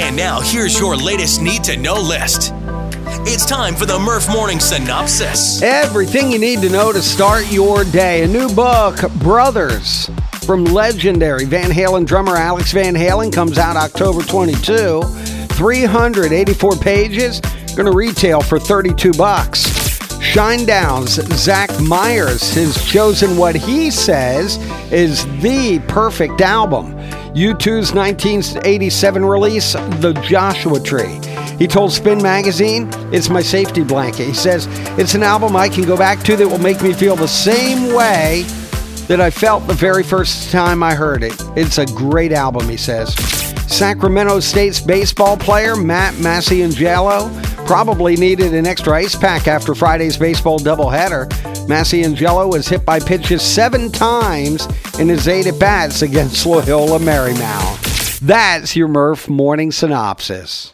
And now, here's your latest need to know list. It's time for the Murph Morning Synopsis. Everything you need to know to start your day. A new book, Brothers, from legendary Van Halen drummer Alex Van Halen, comes out October 22. 384 pages, going to retail for 32 bucks. Shinedown's Zach Myers has chosen what he says is the perfect album. U2's 1987 release, The Joshua Tree. He told Spin Magazine, It's my safety blanket. He says, It's an album I can go back to that will make me feel the same way that I felt the very first time I heard it. It's a great album, he says. Sacramento State's baseball player Matt Masciangelo probably needed an extra ice pack after Friday's baseball doubleheader. Masciangelo was hit by pitches seven times in his eight at bats against Loyola Marymount. That's your Murph Morning Synopsis.